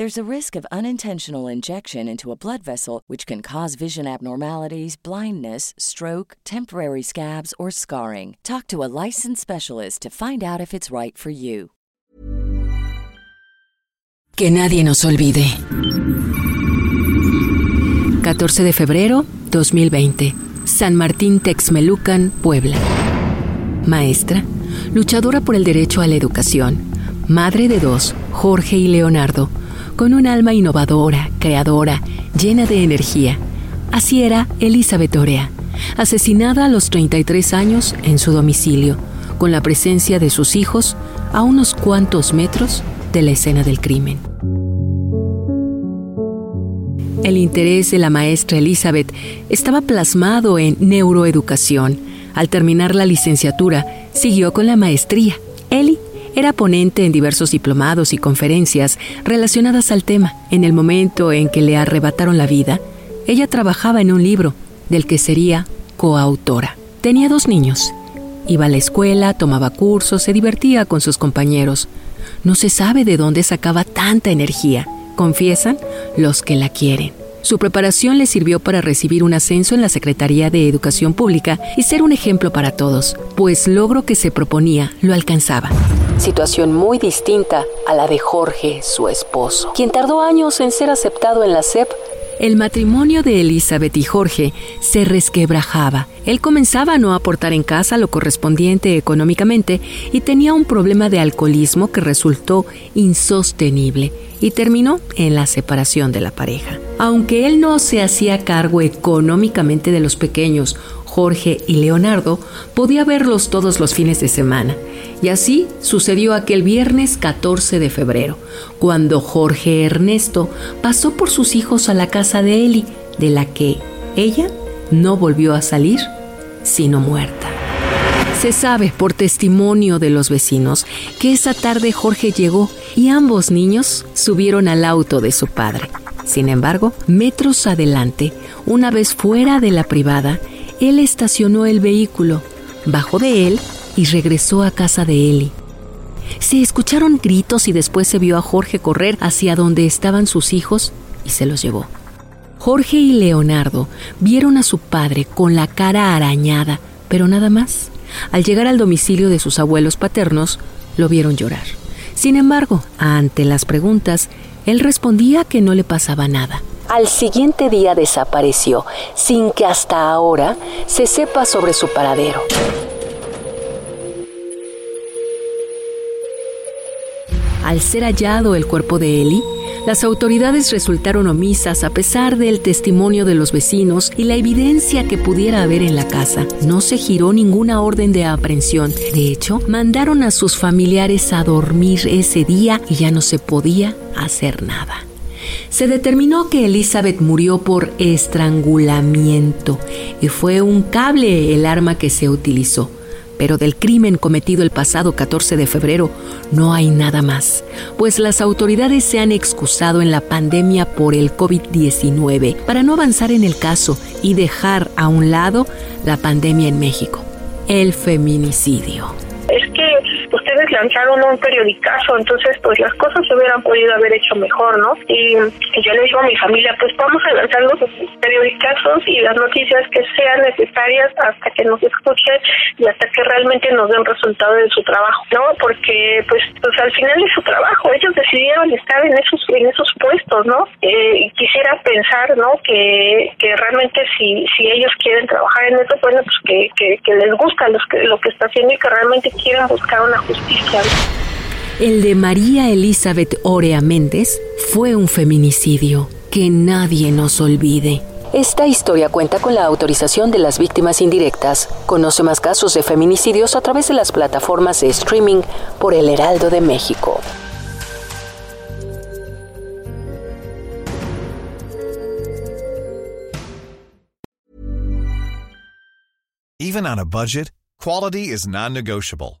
There's a risk of unintentional injection into a blood vessel, which can cause vision abnormalities, blindness, stroke, temporary scabs, or scarring. Talk to a licensed specialist to find out if it's right for you. Que nadie nos olvide. 14 de febrero 2020. San Martín Texmelucan, Puebla. Maestra, luchadora por el derecho a la educación, madre de dos, Jorge y Leonardo con un alma innovadora, creadora, llena de energía. Así era Elizabeth Orea, asesinada a los 33 años en su domicilio, con la presencia de sus hijos a unos cuantos metros de la escena del crimen. El interés de la maestra Elizabeth estaba plasmado en neuroeducación. Al terminar la licenciatura, siguió con la maestría. Eli era ponente en diversos diplomados y conferencias relacionadas al tema. En el momento en que le arrebataron la vida, ella trabajaba en un libro del que sería coautora. Tenía dos niños. Iba a la escuela, tomaba cursos, se divertía con sus compañeros. No se sabe de dónde sacaba tanta energía, confiesan los que la quieren. Su preparación le sirvió para recibir un ascenso en la Secretaría de Educación Pública y ser un ejemplo para todos, pues logro que se proponía lo alcanzaba. Situación muy distinta a la de Jorge, su esposo, quien tardó años en ser aceptado en la SEP el matrimonio de Elizabeth y Jorge se resquebrajaba. Él comenzaba a no aportar en casa lo correspondiente económicamente y tenía un problema de alcoholismo que resultó insostenible y terminó en la separación de la pareja. Aunque él no se hacía cargo económicamente de los pequeños, Jorge y Leonardo, podía verlos todos los fines de semana. Y así sucedió aquel viernes 14 de febrero, cuando Jorge Ernesto pasó por sus hijos a la casa de Eli, de la que ella no volvió a salir, sino muerta. Se sabe por testimonio de los vecinos que esa tarde Jorge llegó y ambos niños subieron al auto de su padre. Sin embargo, metros adelante, una vez fuera de la privada, él estacionó el vehículo, bajó de él y regresó a casa de Eli. Se escucharon gritos y después se vio a Jorge correr hacia donde estaban sus hijos y se los llevó. Jorge y Leonardo vieron a su padre con la cara arañada, pero nada más. Al llegar al domicilio de sus abuelos paternos, lo vieron llorar. Sin embargo, ante las preguntas, él respondía que no le pasaba nada al siguiente día desapareció, sin que hasta ahora se sepa sobre su paradero. Al ser hallado el cuerpo de Eli, las autoridades resultaron omisas a pesar del testimonio de los vecinos y la evidencia que pudiera haber en la casa. No se giró ninguna orden de aprehensión. De hecho, mandaron a sus familiares a dormir ese día y ya no se podía hacer nada se determinó que Elizabeth murió por estrangulamiento y fue un cable el arma que se utilizó. Pero del crimen cometido el pasado 14 de febrero no hay nada más, pues las autoridades se han excusado en la pandemia por el COVID-19 para no avanzar en el caso y dejar a un lado la pandemia en México, el feminicidio lanzaron un periodicazo, entonces pues las cosas se hubieran podido haber hecho mejor, ¿no? Y, yo le digo a mi familia, pues vamos a lanzar los periodicazos y las noticias que sean necesarias hasta que nos escuchen y hasta que realmente nos den resultado de su trabajo, ¿no? Porque pues pues al final de su trabajo, ellos decidieron estar en esos en esos puestos, ¿no? Eh, quisiera pensar, ¿no? Que, que realmente si si ellos quieren trabajar en eso, bueno, pues que, que, les gusta los que, lo que está haciendo y que realmente quieren buscar una justicia. El de María Elizabeth Orea Méndez fue un feminicidio. Que nadie nos olvide. Esta historia cuenta con la autorización de las víctimas indirectas. Conoce más casos de feminicidios a través de las plataformas de streaming por El Heraldo de México. Even on a budget, quality is non-negotiable.